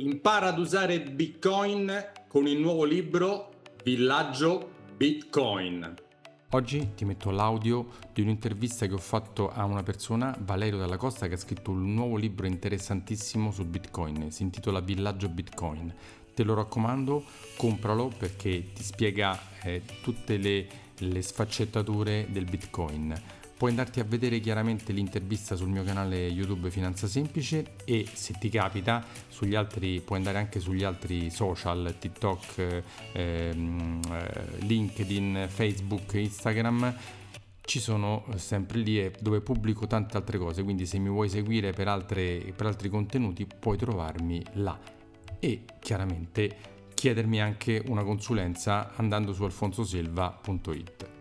Impara ad usare Bitcoin con il nuovo libro Villaggio Bitcoin. Oggi ti metto l'audio di un'intervista che ho fatto a una persona, Valerio Dalla Costa, che ha scritto un nuovo libro interessantissimo su Bitcoin, si intitola Villaggio Bitcoin. Te lo raccomando, compralo perché ti spiega eh, tutte le, le sfaccettature del Bitcoin Puoi andarti a vedere chiaramente l'intervista sul mio canale YouTube Finanza Semplice e se ti capita sugli altri, puoi andare anche sugli altri social, TikTok, ehm, eh, LinkedIn, Facebook, Instagram ci sono sempre lì dove pubblico tante altre cose, quindi se mi vuoi seguire per, altre, per altri contenuti puoi trovarmi là e chiaramente chiedermi anche una consulenza andando su alfonsoselva.it.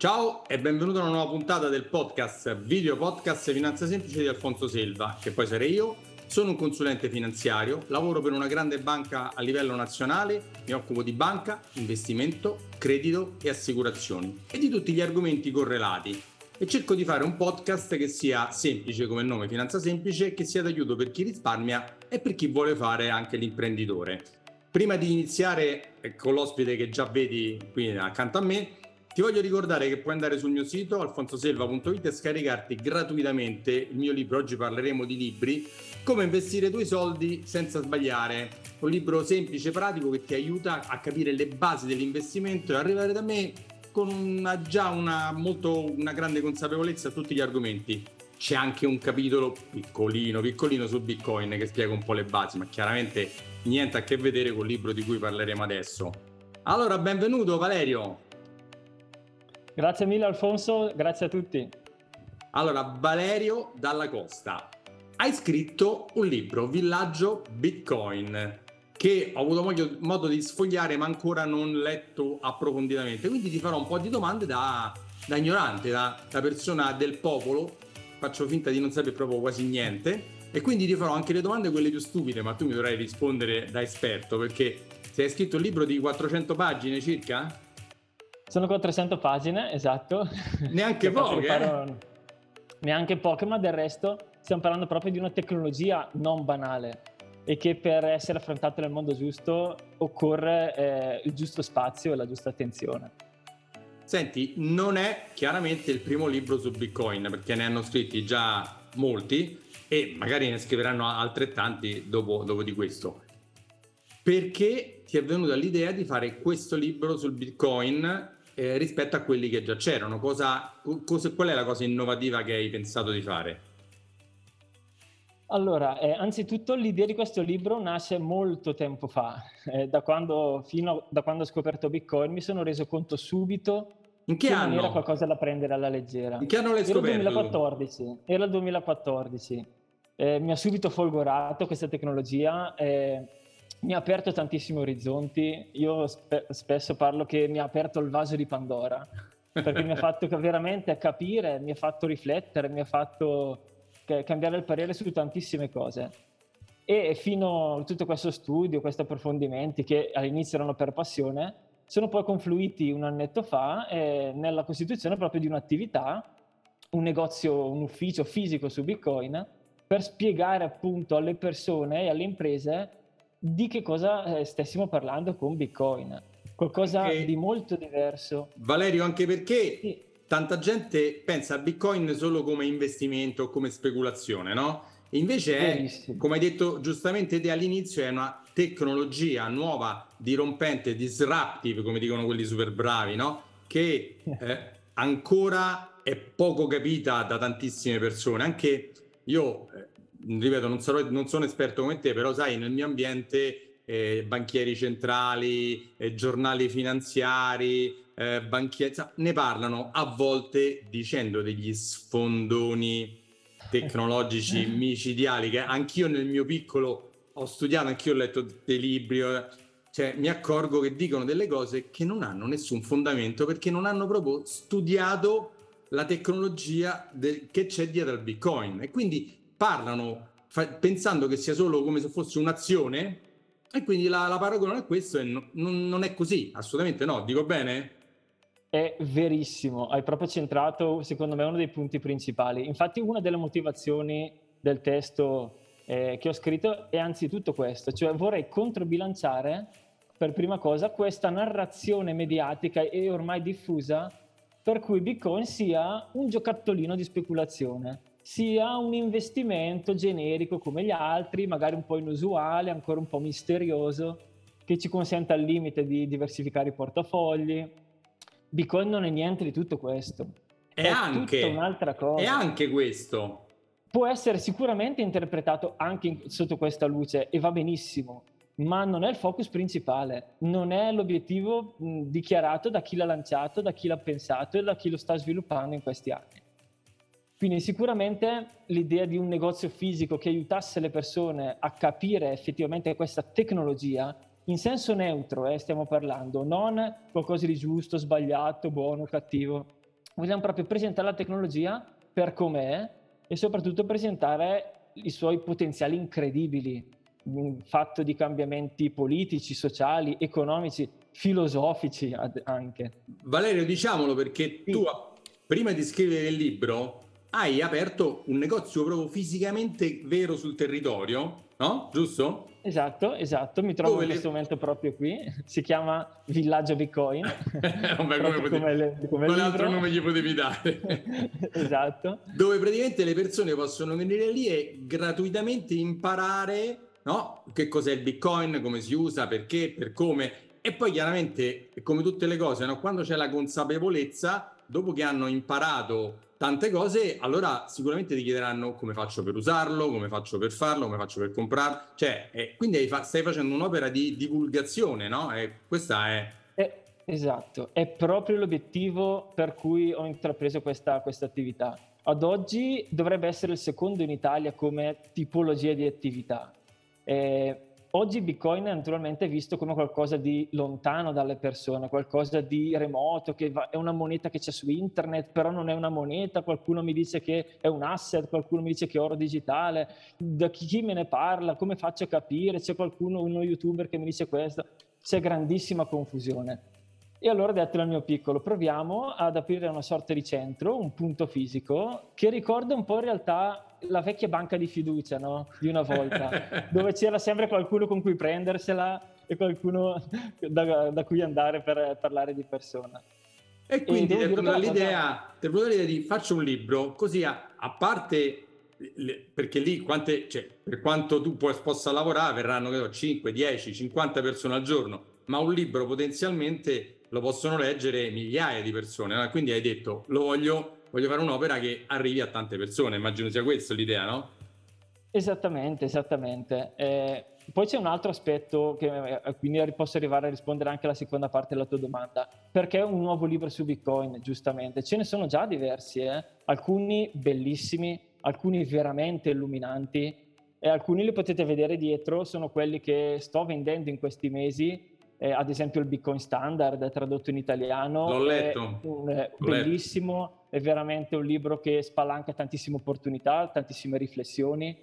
Ciao e benvenuto a una nuova puntata del podcast Video Podcast Finanza Semplice di Alfonso Selva, che poi sarei io. Sono un consulente finanziario, lavoro per una grande banca a livello nazionale, mi occupo di banca, investimento, credito e assicurazioni e di tutti gli argomenti correlati e cerco di fare un podcast che sia semplice come il nome Finanza Semplice, che sia d'aiuto per chi risparmia e per chi vuole fare anche l'imprenditore. Prima di iniziare eh, con l'ospite che già vedi qui accanto a me, ti voglio ricordare che puoi andare sul mio sito alfonsoselva.it e scaricarti gratuitamente il mio libro. Oggi parleremo di libri. Come investire i tuoi soldi senza sbagliare. Un libro semplice, pratico che ti aiuta a capire le basi dell'investimento e arrivare da me con una, già una, molto, una grande consapevolezza a tutti gli argomenti. C'è anche un capitolo piccolino, piccolino su Bitcoin che spiega un po' le basi, ma chiaramente niente a che vedere col libro di cui parleremo adesso. Allora, benvenuto Valerio. Grazie mille Alfonso, grazie a tutti. Allora, Valerio Dalla Costa, hai scritto un libro, Villaggio Bitcoin, che ho avuto modo, di sfogliare ma ancora non letto approfonditamente, quindi ti farò un po' di domande da, da ignorante, da, da persona del popolo, faccio finta di non sapere proprio quasi niente e quindi ti farò anche le domande quelle più stupide, ma tu mi dovrai rispondere da esperto perché se hai scritto un libro di 400 pagine circa? Sono 400 pagine, esatto. Neanche poche. Eh? Neanche ma del resto stiamo parlando proprio di una tecnologia non banale e che per essere affrontata nel mondo giusto occorre eh, il giusto spazio e la giusta attenzione. Senti, non è chiaramente il primo libro su Bitcoin perché ne hanno scritti già molti e magari ne scriveranno altrettanti dopo, dopo di questo. Perché ti è venuta l'idea di fare questo libro sul Bitcoin eh, rispetto a quelli che già c'erano. Cosa, cosa, qual è la cosa innovativa che hai pensato di fare? Allora, eh, anzitutto l'idea di questo libro nasce molto tempo fa, eh, da, quando, fino, da quando ho scoperto Bitcoin mi sono reso conto subito in che, che anno? non era qualcosa da prendere alla leggera. In che anno l'hai scoperto? Era il 2014, era il 2014. Eh, mi ha subito folgorato questa tecnologia eh, mi ha aperto tantissimi orizzonti. Io spe- spesso parlo che mi ha aperto il vaso di Pandora, perché mi ha fatto veramente capire, mi ha fatto riflettere, mi ha fatto cambiare il parere su tantissime cose. E fino a tutto questo studio, questi approfondimenti che all'inizio erano per passione, sono poi confluiti un annetto fa eh, nella costituzione proprio di un'attività, un negozio, un ufficio fisico su Bitcoin, per spiegare appunto alle persone e alle imprese di che cosa eh, stessimo parlando con Bitcoin. Qualcosa perché, di molto diverso. Valerio, anche perché sì. tanta gente pensa a Bitcoin solo come investimento o come speculazione, no? E invece è, come hai detto giustamente te all'inizio, è una tecnologia nuova, dirompente, disruptive, come dicono quelli super bravi, no? Che eh, ancora è poco capita da tantissime persone. Anche io eh, ripeto, non, sarò, non sono esperto come te, però sai, nel mio ambiente eh, banchieri centrali, eh, giornali finanziari, eh, banchieri, ne parlano a volte dicendo degli sfondoni tecnologici micidiali che anch'io nel mio piccolo ho studiato, anch'io ho letto dei libri, cioè mi accorgo che dicono delle cose che non hanno nessun fondamento perché non hanno proprio studiato la tecnologia del, che c'è dietro al Bitcoin. E quindi parlano fa- pensando che sia solo come se fosse un'azione e quindi la, la paragonano a questo e no, non, è così, assolutamente no, dico bene? È verissimo, hai proprio centrato secondo me uno dei punti principali. Infatti una delle motivazioni del testo eh, che ho scritto è anzitutto questo, cioè vorrei controbilanciare per prima cosa questa narrazione mediatica e ormai diffusa per cui Bitcoin sia un giocattolino di speculazione, sia un investimento generico come gli altri, magari un po' inusuale, ancora un po' misterioso, che ci consente al limite di diversificare i portafogli. Bitcoin non è niente di tutto questo. È, è anche un'altra cosa. È anche questo. Può essere sicuramente interpretato anche in, sotto questa luce e va benissimo, ma non è il focus principale, non è l'obiettivo mh, dichiarato da chi l'ha lanciato, da chi l'ha pensato e da chi lo sta sviluppando in questi anni. Quindi sicuramente l'idea di un negozio fisico che aiutasse le persone a capire effettivamente questa tecnologia in senso neutro, eh, stiamo parlando, non qualcosa di giusto, sbagliato, buono, cattivo. Vogliamo proprio presentare la tecnologia per com'è e soprattutto presentare i suoi potenziali incredibili, fatto di cambiamenti politici, sociali, economici, filosofici anche. Valerio, diciamolo perché sì. tu prima di scrivere il libro hai aperto un negozio proprio fisicamente vero sul territorio, no? Giusto? Esatto, esatto, mi trovo Dove in questo le... momento proprio qui, si chiama Villaggio Bitcoin. Vabbè, come, potevi... come, le, come altro nome gli potevi dare? esatto. Dove praticamente le persone possono venire lì e gratuitamente imparare no? Che cos'è il Bitcoin, come si usa, perché, per come. E poi chiaramente, come tutte le cose, no? quando c'è la consapevolezza, dopo che hanno imparato tante cose, allora sicuramente ti chiederanno come faccio per usarlo, come faccio per farlo, come faccio per comprarlo. Cioè, eh, quindi fa- stai facendo un'opera di divulgazione, no? E questa è... Eh, esatto, è proprio l'obiettivo per cui ho intrapreso questa, questa attività. Ad oggi dovrebbe essere il secondo in Italia come tipologia di attività. Eh, oggi Bitcoin è naturalmente visto come qualcosa di lontano dalle persone, qualcosa di remoto, che va, è una moneta che c'è su internet, però non è una moneta, qualcuno mi dice che è un asset, qualcuno mi dice che è oro digitale, da chi, chi me ne parla, come faccio a capire, c'è qualcuno, uno youtuber che mi dice questo, c'è grandissima confusione. E allora ho detto al mio piccolo, proviamo ad aprire una sorta di centro, un punto fisico, che ricorda un po' in realtà la vecchia banca di fiducia no? di una volta, dove c'era sempre qualcuno con cui prendersela e qualcuno da, da cui andare per parlare di persona. E quindi ti è venuta l'idea, di faccio un libro, così a, a parte perché lì quante, cioè, per quanto tu puoi, possa lavorare verranno so, 5, 10, 50 persone al giorno, ma un libro potenzialmente lo possono leggere migliaia di persone. No? Quindi hai detto, lo voglio, voglio fare un'opera che arrivi a tante persone. Immagino sia questa l'idea, no? Esattamente, esattamente. Eh, poi c'è un altro aspetto che eh, quindi posso arrivare a rispondere anche alla seconda parte della tua domanda. Perché un nuovo libro su Bitcoin, giustamente? Ce ne sono già diversi, eh? alcuni bellissimi, alcuni veramente illuminanti e alcuni li potete vedere dietro, sono quelli che sto vendendo in questi mesi eh, ad esempio il Bitcoin Standard tradotto in italiano. L'ho letto. È un, è bellissimo, letto. è veramente un libro che spalanca tantissime opportunità, tantissime riflessioni.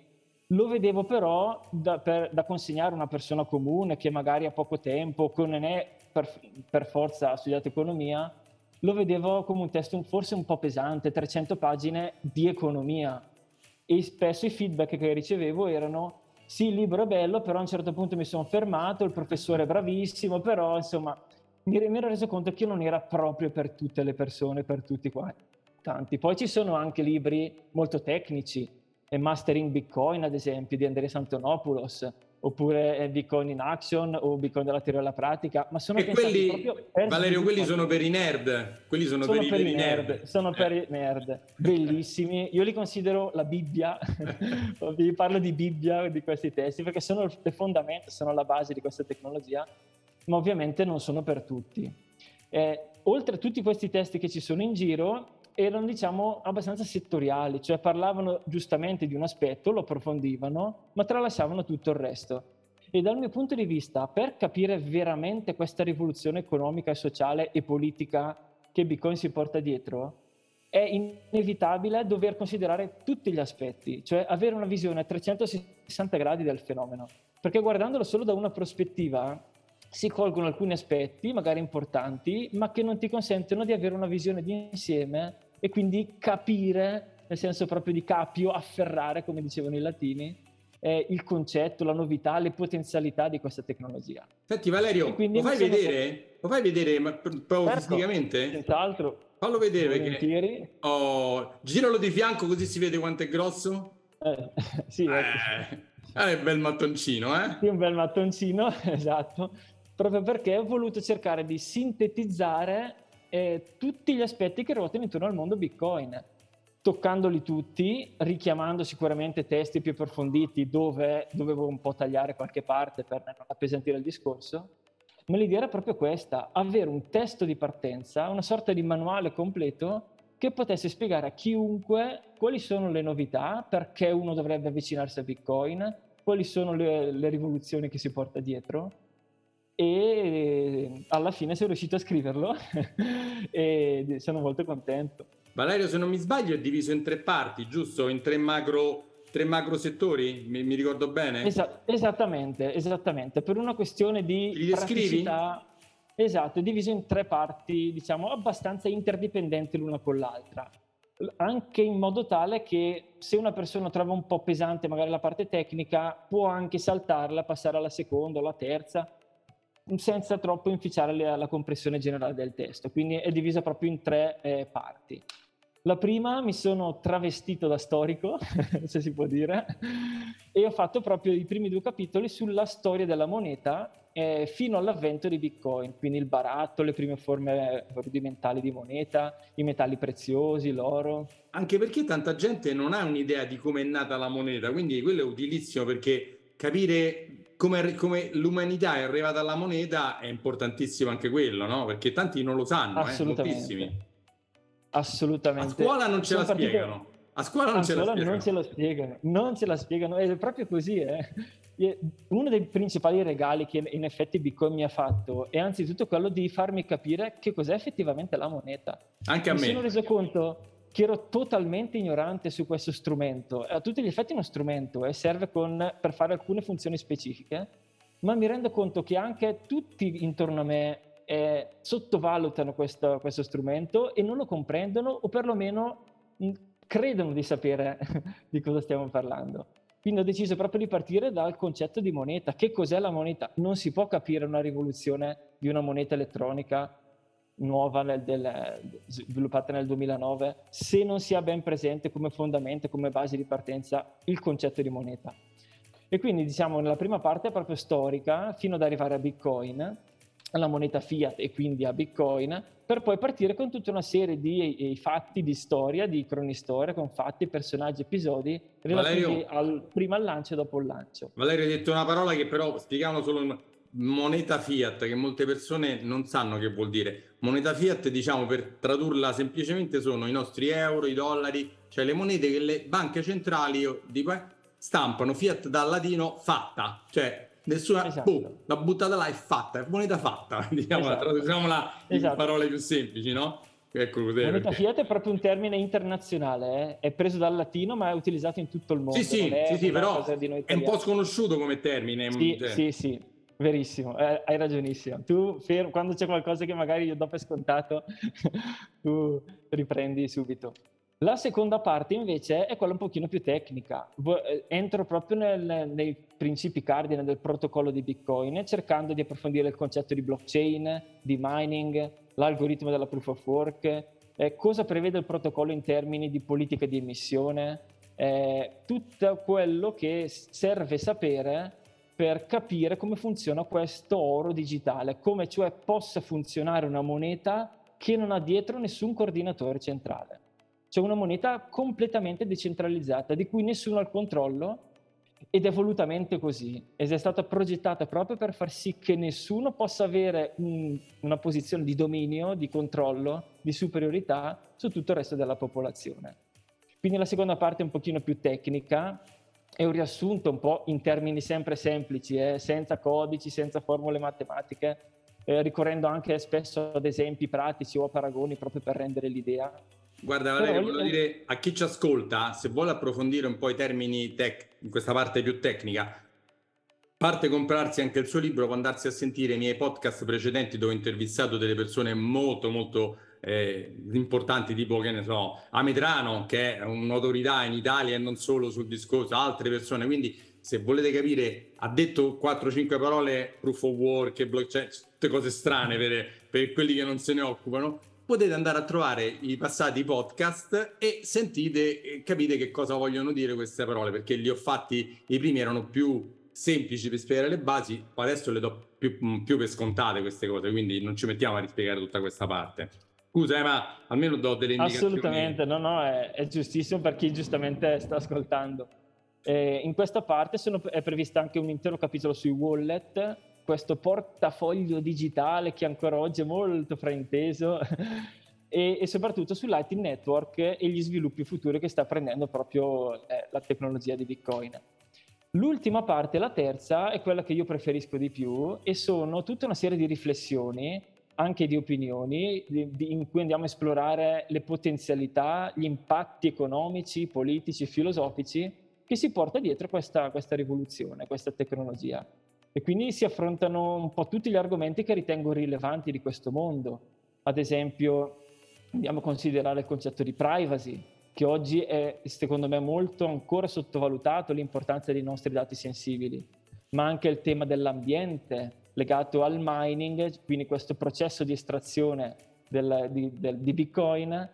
Lo vedevo però da, per, da consegnare a una persona comune che magari ha poco tempo, che non è per, per forza studiato economia, lo vedevo come un testo forse un po' pesante, 300 pagine di economia. E spesso i feedback che ricevevo erano sì, il libro è bello, però a un certo punto mi sono fermato, il professore è bravissimo, però insomma mi, mi ero reso conto che non era proprio per tutte le persone, per tutti qua. Tanti. Poi ci sono anche libri molto tecnici, Mastering Bitcoin ad esempio di Andrea Antonopoulos, oppure Bitcoin in Action o Bitcoin della teoria alla pratica, ma sono e quelli, Valerio, quelli sono per i nerd, quelli sono, sono per, per, i nerd. nerd. Sono per i nerd, bellissimi. Io li considero la Bibbia, vi parlo di Bibbia di questi testi perché sono le fondamenta, sono la base di questa tecnologia, ma ovviamente non sono per tutti. Eh, oltre a tutti questi testi che ci sono in giro, erano diciamo abbastanza settoriali, cioè parlavano giustamente di un aspetto, lo approfondivano, ma tralasciavano tutto il resto. E dal mio punto di vista, per capire veramente questa rivoluzione economica, sociale e politica che Bitcoin si porta dietro, è inevitabile dover considerare tutti gli aspetti, cioè avere una visione a 360 gradi del fenomeno. Perché guardandolo solo da una prospettiva si colgono alcuni aspetti, magari importanti, ma che non ti consentono di avere una visione di insieme e quindi capire, nel senso proprio di capio, afferrare, come dicevano i latini, eh, il concetto, la novità, le potenzialità di questa tecnologia. Senti Valerio, lo fai, vedere? lo fai vedere? Ma proprio certo, fisicamente? Senz'altro. Fallo vedere perché... Oh, giralo di fianco così si vede quanto è grosso. Eh, sì, ecco. eh, è un bel mattoncino, eh? Sì, un bel mattoncino, esatto. Proprio perché ho voluto cercare di sintetizzare eh, tutti gli aspetti che ruotano intorno al mondo Bitcoin toccandoli tutti, richiamando sicuramente testi più approfonditi dove dovevo un po' tagliare qualche parte per non appesantire il discorso, ma l'idea era proprio questa, avere un testo di partenza, una sorta di manuale completo che potesse spiegare a chiunque quali sono le novità, perché uno dovrebbe avvicinarsi a Bitcoin, quali sono le, le rivoluzioni che si porta dietro e alla fine sono riuscito a scriverlo e sono molto contento. Valerio, se non mi sbaglio, è diviso in tre parti, giusto? In tre macro, tre macro settori? Mi, mi ricordo bene? Esa- esattamente, esattamente. Per una questione di Li descrivi? Esatto, è diviso in tre parti, diciamo, abbastanza interdipendenti l'una con l'altra. Anche in modo tale che se una persona trova un po' pesante magari la parte tecnica, può anche saltarla, passare alla seconda o alla terza, senza troppo inficiare la, compressione generale del testo. Quindi è divisa proprio in tre eh, parti. La prima mi sono travestito da storico, se si può dire, e ho fatto proprio i primi due capitoli sulla storia della moneta eh, fino all'avvento di Bitcoin, quindi il baratto, le prime forme rudimentali di moneta, i metalli preziosi, l'oro. Anche perché tanta gente non ha un'idea di come è nata la moneta, quindi quello è utilissimo perché capire come, come, l'umanità è arrivata alla moneta è importantissimo anche quello, no? Perché tanti non lo sanno, eh, moltissimi. Assolutamente. A scuola non ce Sono la partite... spiegano. A scuola non, a ce, scuola la non ce la spiegano. Non ce la spiegano, è proprio così. Eh. Uno dei principali regali che in effetti Bitcoin mi ha fatto è anzitutto quello di farmi capire che cos'è effettivamente la moneta. Anche a mi me. Mi sono reso conto che ero totalmente ignorante su questo strumento. È a tutti gli effetti uno strumento e eh, serve con, per fare alcune funzioni specifiche, ma mi rendo conto che anche tutti intorno a me eh, sottovalutano questo, questo, strumento e non lo comprendono o perlomeno mh, credono di sapere di cosa stiamo parlando. Quindi ho deciso proprio di partire dal concetto di moneta. Che cos'è la moneta? Non si può capire una rivoluzione di una moneta elettronica nuova nel, del, sviluppata nel 2009 se non si ha ben presente come fondamento, come base di partenza il concetto di moneta. E quindi diciamo nella prima parte proprio storica fino ad arrivare a Bitcoin alla moneta fiat e quindi a Bitcoin, per poi partire con tutta una serie di fatti di storia, di cronistoria, con fatti, personaggi, episodi relativi Valerio, al, prima al lancio e dopo il lancio. Valerio hai detto una parola che però spieghiamo solo moneta fiat, che molte persone non sanno che vuol dire. Moneta fiat, diciamo, per tradurla semplicemente, sono i nostri euro, i dollari, cioè le monete che le banche centrali stampano fiat dal latino fatta, cioè nessuna esatto. boh, la buttata là è fatta, è moneta fatta, diciamola, esatto. traduciamola in esatto. parole più semplici, no? Ecco così. Moneta fiat è proprio un termine internazionale, eh? è preso dal latino ma è utilizzato in tutto il mondo. Sì, sì, sì, sì però è un po' sconosciuto come termine. Sì, cioè. sì, sì, verissimo, eh, hai ragionissimo. Tu ferm- quando c'è qualcosa che magari io dopo è scontato, tu riprendi subito. La seconda parte invece è quella un pochino più tecnica. Eh, entro proprio nel, nei principi cardine del protocollo di Bitcoin, cercando di approfondire il concetto di blockchain, di mining, l'algoritmo della proof of work, eh, cosa prevede il protocollo in termini di politica di emissione, eh, tutto quello che serve sapere per capire come funziona questo oro digitale, come cioè possa funzionare una moneta che non ha dietro nessun coordinatore centrale. C'è una moneta completamente decentralizzata di cui nessuno ha il controllo ed è volutamente così. Ed è stata progettata proprio per far sì che nessuno possa avere un, una posizione di dominio, di controllo, di superiorità su tutto il resto della popolazione. Quindi la seconda parte è un pochino più tecnica, è un riassunto un po' in termini sempre semplici, eh, senza codici, senza formule matematiche, eh, ricorrendo anche spesso ad esempi pratici o a paragoni proprio per rendere l'idea. Guarda Valerio, voglio dire a chi ci ascolta, se vuole approfondire un po' i termini tech, in questa parte più tecnica, parte comprarsi anche il suo libro, può andarsi a sentire i miei podcast precedenti dove ho intervistato delle persone molto molto eh, importanti tipo che ne so Amedrano che è un'autorità in Italia e non solo sul discorso altre persone quindi se volete capire, ha detto 4-5 parole, proof of work, blockchain, tutte cose strane per, per quelli che non se ne occupano, potete andare a trovare i passati podcast e sentite e capite che cosa vogliono dire queste parole, perché li ho fatti, i primi erano più semplici per spiegare le basi, adesso le do più, più per scontate queste cose, quindi non ci mettiamo a rispiegare tutta questa parte. Scusa, eh, ma almeno do delle indicazioni. Assolutamente, no, no, è, è giustissimo per chi giustamente sta ascoltando. Eh, in questa parte sono, è prevista anche un intero capitolo sui wallet, questo portafoglio digitale che ancora oggi è molto frainteso, e, e, soprattutto sul Lightning Network e gli sviluppi futuri che sta prendendo proprio eh, la tecnologia di Bitcoin. L'ultima parte, la terza, è quella che io preferisco di più e sono tutta una serie di riflessioni, anche di opinioni, di, di, in cui andiamo a esplorare le potenzialità, gli impatti economici, politici, filosofici che si porta dietro questa, questa rivoluzione, questa tecnologia. E quindi si affrontano un po' tutti gli argomenti che ritengo rilevanti di questo mondo. Ad esempio, andiamo a considerare il concetto di privacy, che oggi è secondo me molto ancora sottovalutato l'importanza dei nostri dati sensibili, ma anche il tema dell'ambiente legato al mining, quindi questo processo di estrazione del, di, del, di Bitcoin,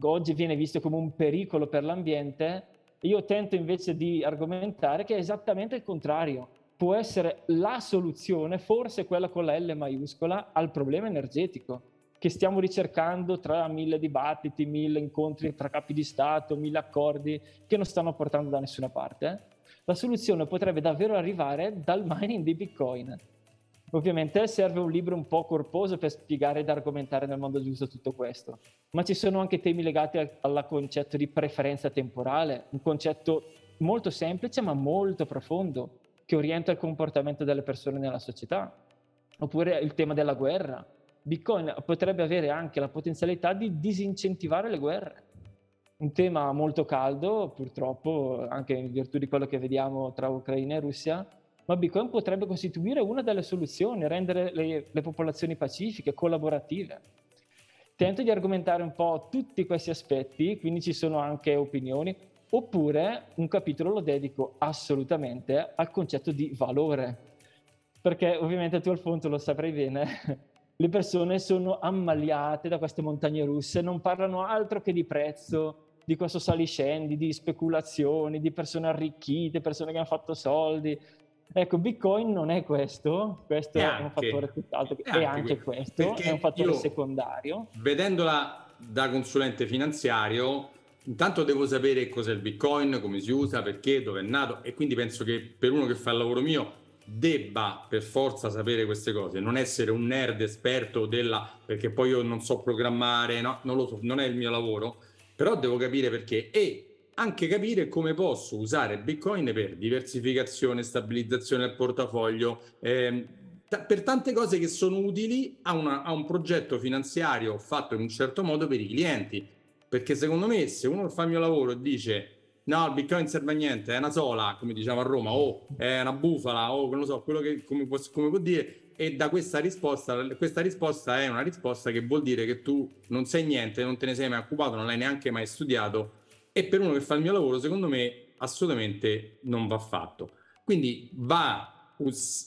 oggi viene visto come un pericolo per l'ambiente io tento invece di argomentare che è esattamente il contrario. Può essere la soluzione, forse quella con la L maiuscola, al problema energetico che stiamo ricercando tra mille dibattiti, mille incontri tra capi di Stato, mille accordi che non stanno portando da nessuna parte. La soluzione potrebbe davvero arrivare dal mining di Bitcoin Ovviamente serve un libro un po' corposo per spiegare ed argomentare nel mondo giusto tutto questo, ma ci sono anche temi legati al concetto di preferenza temporale, un concetto molto semplice ma molto profondo che orienta il comportamento delle persone nella società. Oppure il tema della guerra. Bitcoin potrebbe avere anche la potenzialità di disincentivare le guerre. Un tema molto caldo, purtroppo, anche in virtù di quello che vediamo tra Ucraina e Russia, ma Bitcoin potrebbe costituire una delle soluzioni, rendere le, le popolazioni pacifiche, collaborative. Tento di argomentare un po' tutti questi aspetti, quindi ci sono anche opinioni, oppure un capitolo lo dedico assolutamente al concetto di valore, perché ovviamente tu Alfonso lo saprai bene, le persone sono ammaliate da queste montagne russe, non parlano altro che di prezzo, di questo saliscendi, di speculazioni, di persone arricchite, persone che hanno fatto soldi, Ecco, Bitcoin non è questo, questo è, è un fattore tutt'altro, è anche, anche questo, è un fattore secondario. Vedendola da consulente finanziario, intanto devo sapere cos'è il Bitcoin, come si usa, perché, dove è nato e quindi penso che per uno che fa il lavoro mio debba per forza sapere queste cose, non essere un nerd esperto della perché poi io non so programmare, no, non lo so, non è il mio lavoro, però devo capire perché. E anche capire come posso usare Bitcoin per diversificazione, stabilizzazione del portafoglio, t- per tante cose che sono utili a, una, a, un progetto finanziario fatto in un certo modo per i clienti. Perché secondo me se uno fa il mio lavoro e dice no, il Bitcoin serve a niente, è una sola, come diciamo a Roma, o è una bufala, o non so, quello che come può, come può dire, e da questa risposta, questa risposta è una risposta che vuol dire che tu non sai niente, non te ne sei mai occupato, non l'hai neanche mai studiato e per uno che fa il mio lavoro, secondo me, assolutamente non va fatto. Quindi va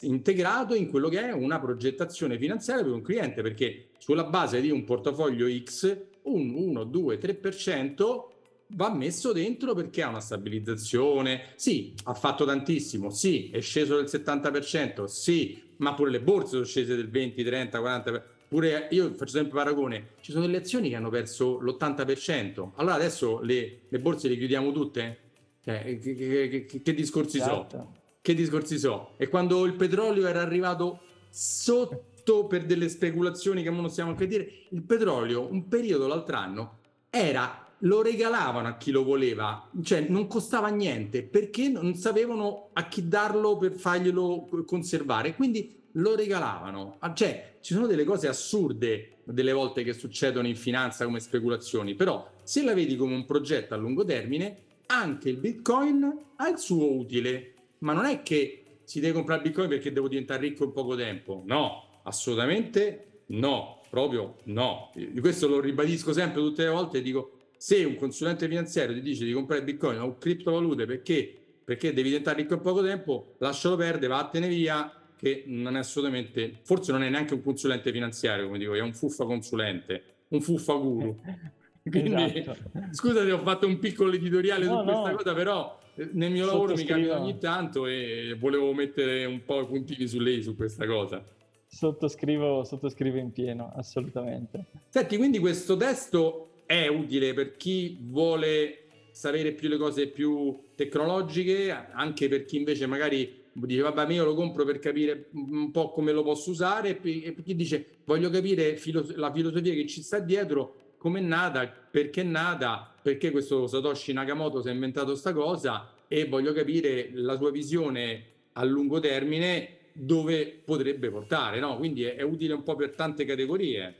integrato in quello che è una progettazione finanziaria per un cliente, perché sulla base di un portafoglio X, un 1, 2, 3% va messo dentro perché ha una stabilizzazione. Sì, ha fatto tantissimo, sì, è sceso del 70%, sì, ma pure le borse sono scese del 20, 30, 40%. Pure io faccio sempre paragone, ci sono delle azioni che hanno perso l'80%, allora adesso le, le borse le chiudiamo tutte? Cioè, che, che, che, che, discorsi esatto. so? Che discorsi so? E quando il petrolio era arrivato sotto per delle speculazioni che non stiamo a dire, il petrolio un periodo l'altro anno era lo regalavano a chi lo voleva, cioè non costava niente perché non sapevano a chi darlo per farglielo conservare, quindi lo regalavano. Ah, cioè, ci sono delle cose assurde delle volte che succedono in finanza come speculazioni, però se la vedi come un progetto a lungo termine, anche il Bitcoin ha il suo utile, ma non è che si deve comprare Bitcoin perché devo diventare ricco in poco tempo. No, assolutamente no, proprio no. Questo lo ribadisco sempre tutte le volte dico se un consulente finanziario ti dice di comprare Bitcoin o criptovalute perché perché devi diventare ricco in poco tempo, lascialo perdere, vattene via, che non è assolutamente, forse non è neanche un consulente finanziario, come dico, è un fuffa consulente, un fuffa guru. Quindi, esatto. scusate, ho fatto un piccolo editoriale no, su questa no. cosa, però eh, nel mio lavoro mi capita ogni tanto e volevo mettere un po' i puntini su lei su questa cosa. Sottoscrivo, sottoscrivo in pieno, assolutamente. Senti, quindi questo testo è utile per chi vuole sapere più le cose più tecnologiche, anche per chi invece magari dice vabbè io lo compro per capire un po' come lo posso usare e chi dice voglio capire filo- la filosofia che ci sta dietro come è nata, perché è nata, perché questo Satoshi Nakamoto si è inventato questa cosa e voglio capire la sua visione a lungo termine dove potrebbe portare, no? Quindi è, è utile un po' per tante categorie.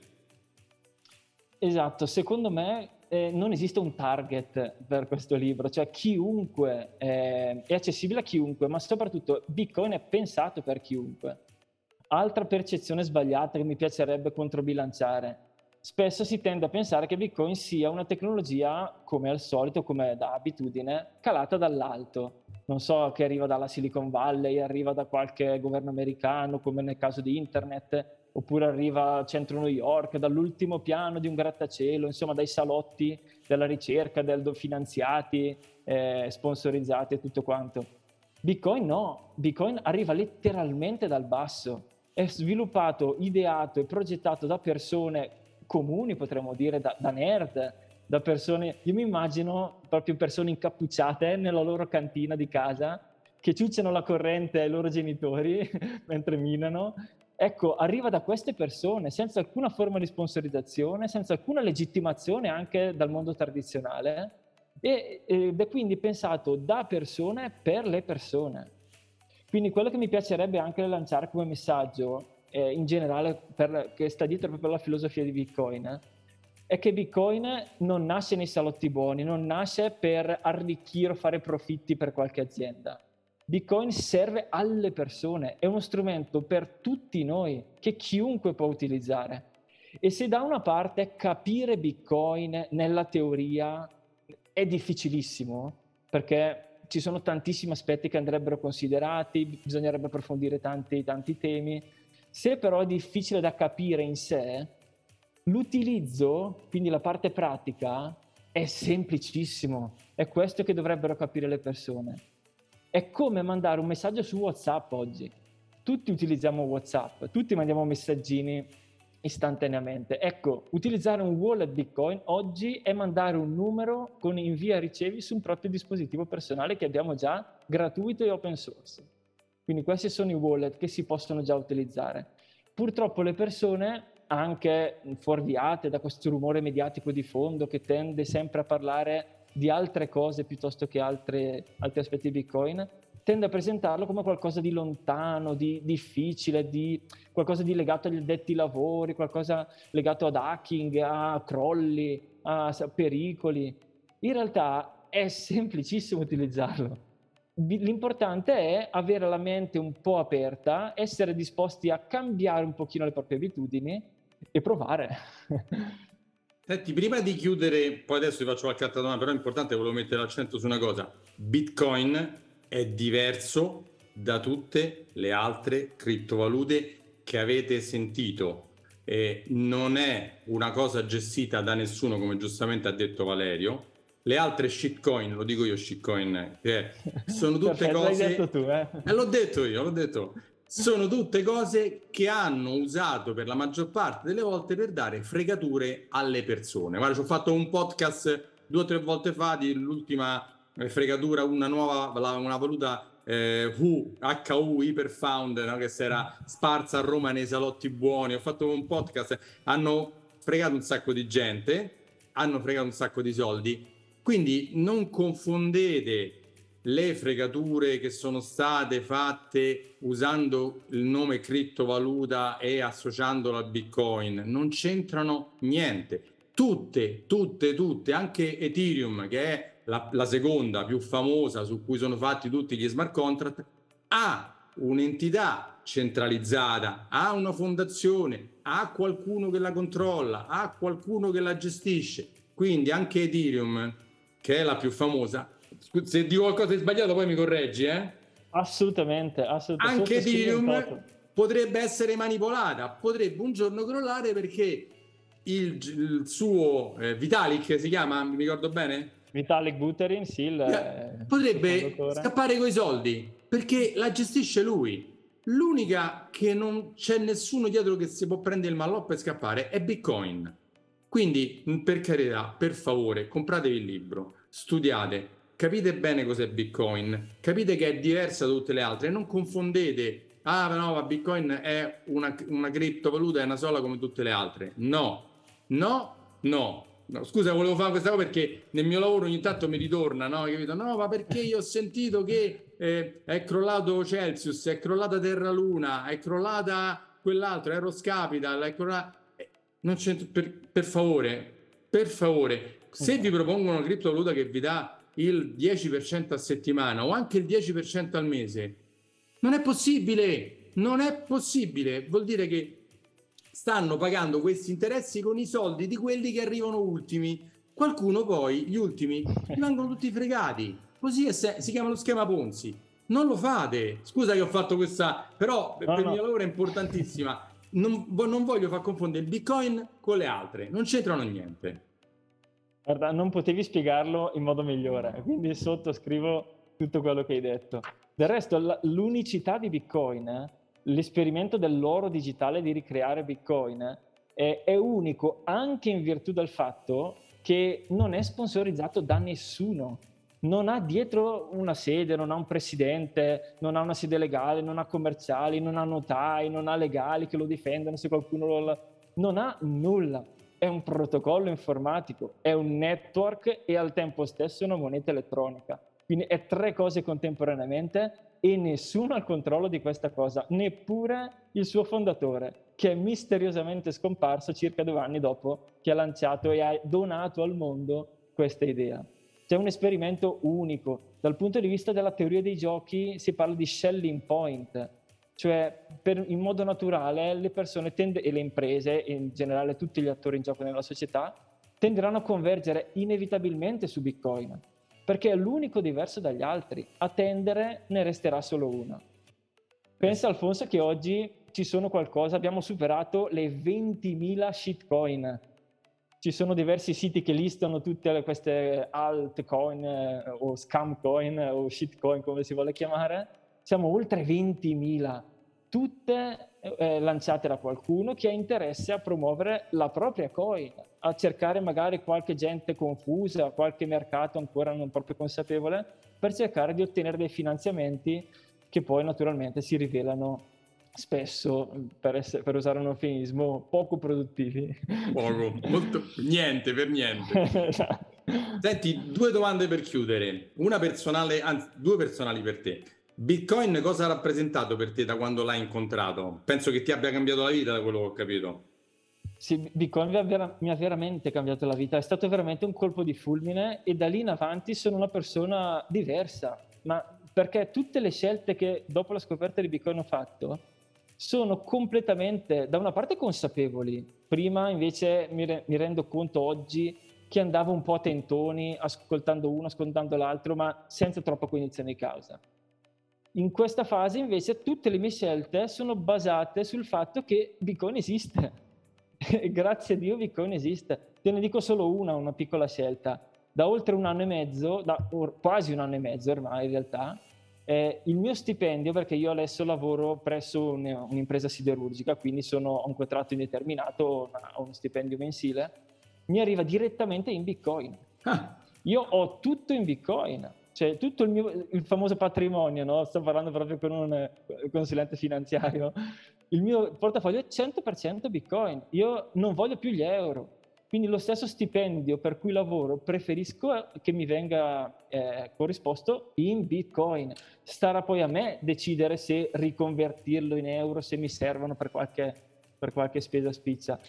Esatto, secondo me eh, non esiste un target per questo libro, cioè chiunque eh, è accessibile a chiunque, ma soprattutto Bitcoin è pensato per chiunque. Altra percezione sbagliata che mi piacerebbe controbilanciare spesso si tende a pensare che Bitcoin sia una tecnologia, come al solito, come da abitudine, calata dall'alto. Non so, che arriva dalla Silicon Valley, arriva da qualche governo americano, come nel caso di Internet, oppure arriva a centro New York, dall'ultimo piano di un grattacielo, insomma dai salotti della ricerca, del finanziati, eh, sponsorizzati e tutto quanto. Bitcoin no, Bitcoin arriva letteralmente dal basso, è sviluppato, ideato e progettato da persone comuni, potremmo dire, da, da nerd, da persone, io mi immagino proprio persone incappucciate nella loro cantina di casa che ciucciano la corrente ai loro genitori mentre minano. Ecco, arriva da queste persone senza alcuna forma di sponsorizzazione, senza alcuna legittimazione anche dal mondo tradizionale e, ed è quindi pensato da persone per le persone. Quindi quello che mi piacerebbe anche lanciare come messaggio eh, in generale per, che sta dietro proprio la filosofia di Bitcoin è che Bitcoin non nasce nei salotti buoni, non nasce per arricchire o fare profitti per qualche azienda. Bitcoin serve alle persone, è uno strumento per tutti noi che chiunque può utilizzare. E se da una parte capire Bitcoin nella teoria è difficilissimo, perché ci sono tantissimi aspetti che andrebbero considerati, bisognerebbe approfondire tanti, tanti temi, se però è difficile da capire in sé, l'utilizzo, quindi la parte pratica, è semplicissimo. È questo che dovrebbero capire le persone. È come mandare un messaggio su WhatsApp oggi. Tutti utilizziamo WhatsApp, tutti mandiamo messaggini istantaneamente. Ecco, utilizzare un wallet Bitcoin oggi è mandare un numero con invia ricevi su un proprio dispositivo personale che abbiamo già gratuito e open source. Quindi questi sono i wallet che si possono già utilizzare. Purtroppo le persone, anche fuorviate da questo rumore mediatico di fondo che tende sempre a parlare di altre cose piuttosto che altre, altri aspetti di Bitcoin, tende a presentarlo come qualcosa di lontano, di difficile, di qualcosa di legato agli addetti lavori, qualcosa legato ad hacking, a crolli, a pericoli. In realtà è semplicissimo utilizzarlo l'importante è avere la mente un po' aperta, essere disposti a cambiare un pochino le proprie abitudini e provare. Senti, prima di chiudere, poi adesso ti faccio qualche altra domanda, però è importante, volevo mettere l'accento su una cosa. Bitcoin è diverso da tutte le altre criptovalute che avete sentito. E non è una cosa gestita da nessuno, come giustamente ha detto Valerio, le altre shitcoin, lo dico io shitcoin, che sono tutte Perfetto, cose... L'hai detto tu, eh? eh? L'ho detto io, l'ho detto. Sono tutte cose che hanno usato per la maggior parte delle volte per dare fregature alle persone. Guarda, ci ho fatto un podcast due o tre volte fa dell'ultima eh, fregatura, una nuova, una valuta eh, Hu, HU, Hyperfound, no? che si era sparsa a Roma nei salotti buoni. Ho fatto un podcast, hanno fregato un sacco di gente, hanno fregato un sacco di soldi quindi non confondete le fregature che sono state fatte usando il nome criptovaluta e associandolo a Bitcoin, non c'entrano niente. Tutte, tutte, tutte, anche Ethereum, che è la, la seconda più famosa su cui sono fatti tutti gli smart contract, ha un'entità centralizzata, ha una fondazione, ha qualcuno che la controlla, ha qualcuno che la gestisce. Quindi anche Ethereum che è la più famosa, se dico qualcosa di sbagliato poi mi correggi, eh? Assolutamente, assolutamente. Anche Ethereum potrebbe essere manipolata, potrebbe un giorno crollare perché il, il suo eh, Vitalik si chiama, mi ricordo bene? Vitalik Buterin, sì. Il, eh, potrebbe scappare coi soldi perché la gestisce lui. L'unica che non c'è nessuno dietro che si può prendere il malloppo e scappare è Bitcoin. Quindi, per carità, per favore, compratevi il libro, studiate, capite bene cos'è Bitcoin, capite che è diversa da tutte le altre, non confondete ah no, ma Bitcoin è una, una criptovaluta, è una sola come tutte le altre. No, no, no. No, scusa, volevo fare questa cosa perché nel mio lavoro ogni tanto mi ritorna, no? Capito? No, ma perché io ho sentito che eh, è crollato Celsius, è crollata Terra Luna, è crollata quell'altro, Eros Capital, è crollata... Eh, non c'è, per, per favore, per favore, se vi propongono una criptovaluta che vi dà il 10% a settimana o anche il 10% al mese, non è possibile, non è possibile. Vuol dire che stanno pagando questi interessi con i soldi di quelli che arrivano ultimi. Qualcuno poi, gli ultimi, vengono tutti fregati. Così è se- si chiama lo schema Ponzi. Non lo fate. Scusa che ho fatto questa, però no, per no. il mio lavoro è importantissima. Non, non voglio far confondere il Bitcoin con le altre, non c'entrano niente. Guarda, non potevi spiegarlo in modo migliore, quindi sottoscrivo tutto quello che hai detto. Del resto, l'unicità di Bitcoin, l'esperimento dell'oro digitale di ricreare Bitcoin, è, è unico anche in virtù del fatto che non è sponsorizzato da nessuno non ha dietro una sede, non ha un presidente, non ha una sede legale, non ha commerciali, non ha notai, non ha legali che lo difendono se qualcuno lo... non ha nulla. È un protocollo informatico, è un network e al tempo stesso una moneta elettronica. Quindi è tre cose contemporaneamente e nessuno ha il controllo di questa cosa, neppure il suo fondatore, che è misteriosamente scomparso circa due anni dopo che ha lanciato e ha donato al mondo questa idea. C'è un esperimento unico. Dal punto di vista della teoria dei giochi si parla di shelling point, cioè per, in modo naturale le persone tende, e le imprese, e in generale tutti gli attori in gioco nella società, tenderanno a convergere inevitabilmente su Bitcoin perché è l'unico diverso dagli altri. A tendere ne resterà solo uno. Pensa Alfonso che oggi ci sono qualcosa, abbiamo superato le 20.000 shitcoin. Ci sono diversi siti che listano tutte queste altcoin eh, o scamcoin o shitcoin come si vuole chiamare. Siamo oltre 20.000, tutte eh, lanciate da qualcuno che ha interesse a promuovere la propria coin, a cercare magari qualche gente confusa, qualche mercato ancora non proprio consapevole, per cercare di ottenere dei finanziamenti che poi naturalmente si rivelano spesso, per, essere, per usare un eufemismo, poco produttivi. Poco, molto, niente, per niente. esatto. Senti, due domande per chiudere, una personale, anzi due personali per te. Bitcoin cosa ha rappresentato per te da quando l'hai incontrato? Penso che ti abbia cambiato la vita da quello che ho capito. Sì, Bitcoin mi ha, vera- mi ha, veramente cambiato la vita, è stato veramente un colpo di fulmine e da lì in avanti sono una persona diversa, ma perché tutte le scelte che dopo la scoperta di Bitcoin ho fatto sono completamente, da una parte consapevoli, prima invece mi, re- mi rendo conto oggi che andavo un po' a tentoni, ascoltando uno, ascoltando l'altro, ma senza troppa cognizione di causa. In questa fase invece tutte le mie scelte sono basate sul fatto che Bitcoin esiste. Grazie a Dio Bitcoin esiste. Te ne dico solo una, una piccola scelta. Da oltre un anno e mezzo, da or, quasi un anno e mezzo ormai in realtà, eh, il mio stipendio, perché io adesso lavoro presso un, un'impresa siderurgica, quindi sono, ho un contratto indeterminato, ho uno stipendio mensile, mi arriva direttamente in Bitcoin. Ah. Io ho tutto in Bitcoin cioè tutto il mio il famoso patrimonio, no? sto parlando proprio con un consulente finanziario, il mio portafoglio è 100% Bitcoin, io non voglio più gli euro, quindi lo stesso stipendio per cui lavoro preferisco che mi venga eh, corrisposto in Bitcoin. Starà poi a me decidere se riconvertirlo in euro, se mi servono per qualche, per qualche spesa spiccia.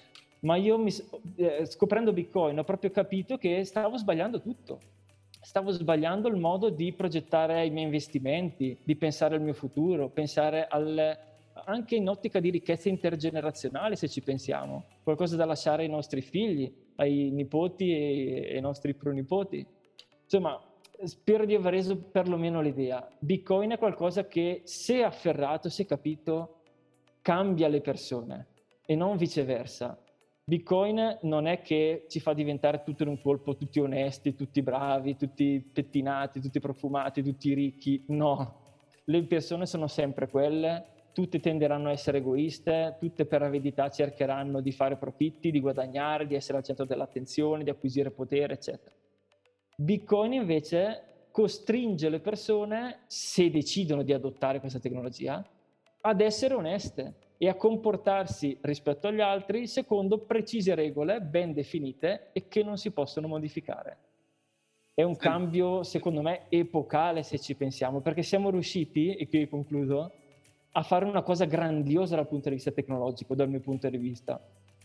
Ma io mi, eh, scoprendo Bitcoin ho proprio capito che stavo sbagliando tutto stavo sbagliando il modo di progettare i miei investimenti, di pensare al mio futuro, pensare al, anche in ottica di ricchezza intergenerazionale, se ci pensiamo, qualcosa da lasciare ai nostri figli, ai nipoti e ai nostri pronipoti. Insomma, spero di aver reso perlomeno l'idea. Bitcoin è qualcosa che se afferrato, se capito, cambia le persone e non viceversa. Bitcoin non è che ci fa diventare tutto in un colpo tutti onesti, tutti bravi, tutti pettinati, tutti profumati, tutti ricchi. No, le persone sono sempre quelle, tutte tenderanno a essere egoiste, tutte per avidità cercheranno di fare profitti, di guadagnare, di essere al centro dell'attenzione, di acquisire potere, eccetera. Bitcoin invece costringe le persone, se decidono di adottare questa tecnologia, ad essere oneste e a comportarsi rispetto agli altri secondo precise regole ben definite e che non si possono modificare. È un cambio, secondo me, epocale se ci pensiamo, perché siamo riusciti, e qui concludo, a fare una cosa grandiosa dal punto di vista tecnologico, dal mio punto di vista.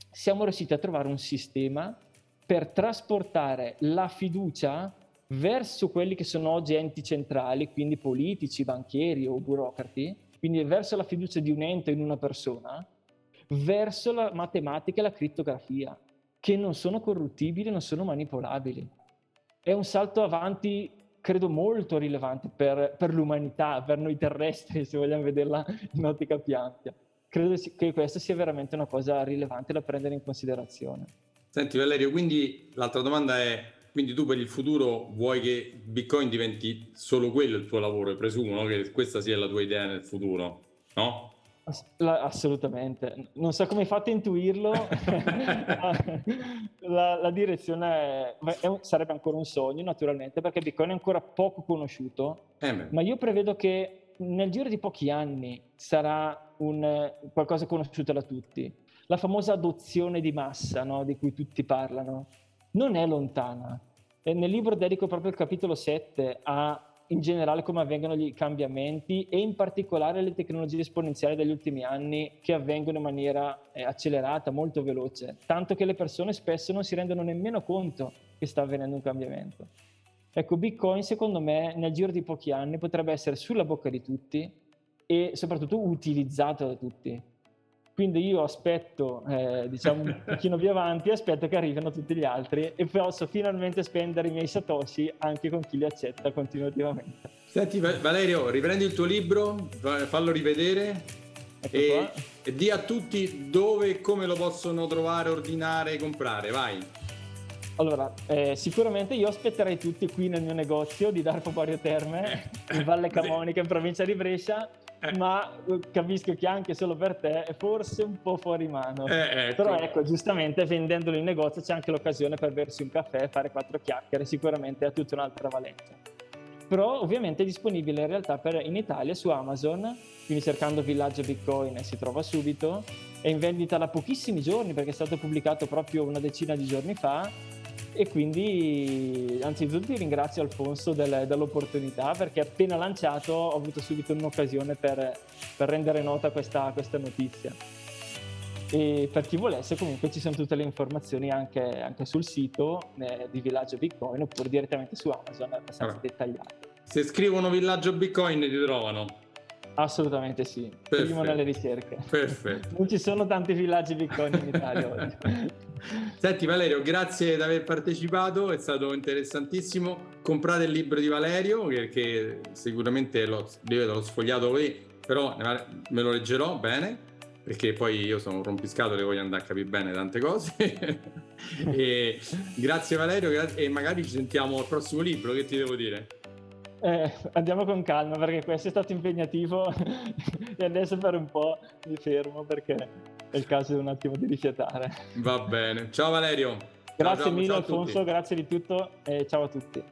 Siamo riusciti a trovare un sistema per trasportare la fiducia verso quelli che sono oggi enti centrali, quindi politici, banchieri o burocrati, quindi verso la fiducia di un ente in una persona, verso la matematica e la crittografia, che non sono corruttibili, non sono manipolabili. È un salto avanti, credo, molto rilevante per, per l'umanità, per noi terrestri, se vogliamo vederla in ottica più ampia. Credo che questa sia veramente una cosa rilevante da prendere in considerazione. Senti Valerio, quindi l'altra domanda è, quindi tu per il futuro vuoi che Bitcoin diventi solo quello il tuo lavoro? Presumo no? che questa sia la tua idea nel futuro, no? assolutamente, non so come hai fatto a intuirlo, la, la, direzione è, è un, sarebbe ancora un sogno naturalmente perché Bitcoin è ancora poco conosciuto, eh ma io prevedo che nel giro di pochi anni sarà un, qualcosa conosciuto da tutti la famosa adozione di massa no? di cui tutti parlano, non è lontana. E nel libro dedico proprio il capitolo 7 a in generale come avvengono i cambiamenti e in particolare le tecnologie esponenziali degli ultimi anni che avvengono in maniera eh, accelerata, molto veloce, tanto che le persone spesso non si rendono nemmeno conto che sta avvenendo un cambiamento. Ecco, Bitcoin secondo me nel giro di pochi anni potrebbe essere sulla bocca di tutti e soprattutto utilizzato da tutti. Quindi io aspetto, eh, diciamo, un pochino più avanti, aspetto che arrivino tutti gli altri e posso finalmente spendere i miei satoshi anche con chi li accetta continuativamente. Senti Valerio, riprendi il tuo libro, fallo rivedere ecco e, e di a tutti dove e come lo possono trovare, ordinare, comprare, vai. Allora, eh, sicuramente io aspetterei tutti qui nel mio negozio di Darpo Borio Terme, in Valle Camonica, in provincia di Brescia eh. Ma eh, capisco che anche solo per te è forse un po' fuori mano. Eh, ecco. Però ecco, giustamente vendendolo in negozio c'è anche l'occasione per bersi un caffè e fare quattro chiacchiere, sicuramente ha tutta un'altra valenza. Però ovviamente è disponibile in realtà per, in Italia su Amazon, quindi cercando Villaggio Bitcoin si trova subito, è in vendita da pochissimi giorni perché è stato pubblicato proprio una decina di giorni fa e quindi anzitutto ti ringrazio Alfonso del, dell'opportunità perché appena lanciato ho avuto subito un'occasione per, per rendere nota questa, questa, notizia. E per chi volesse comunque ci sono tutte le informazioni anche, anche sul sito eh, di Villaggio Bitcoin oppure direttamente su Amazon, abbastanza allora, dettagliato. Se scrivono Villaggio Bitcoin ti trovano? Assolutamente sì, Perfetto. primo nelle ricerche. Perfetto. Non ci sono tanti villaggi Bitcoin in Italia oggi. Senti Valerio, grazie di aver partecipato, è stato interessantissimo. Comprate il libro di Valerio, che, sicuramente l'ho, l'ho sfogliato qui, però me lo leggerò bene, perché poi io sono un rompiscatole e voglio andare a capire bene tante cose. grazie Valerio, grazie, e magari ci sentiamo al prossimo libro, che ti devo dire? Eh, andiamo con calma perché questo è stato impegnativo e adesso per un po' mi fermo perché è il caso di un attimo di rifiatare. Va bene. Ciao Valerio. Grazie ciao, mille ciao Alfonso, grazie di tutto e ciao a tutti.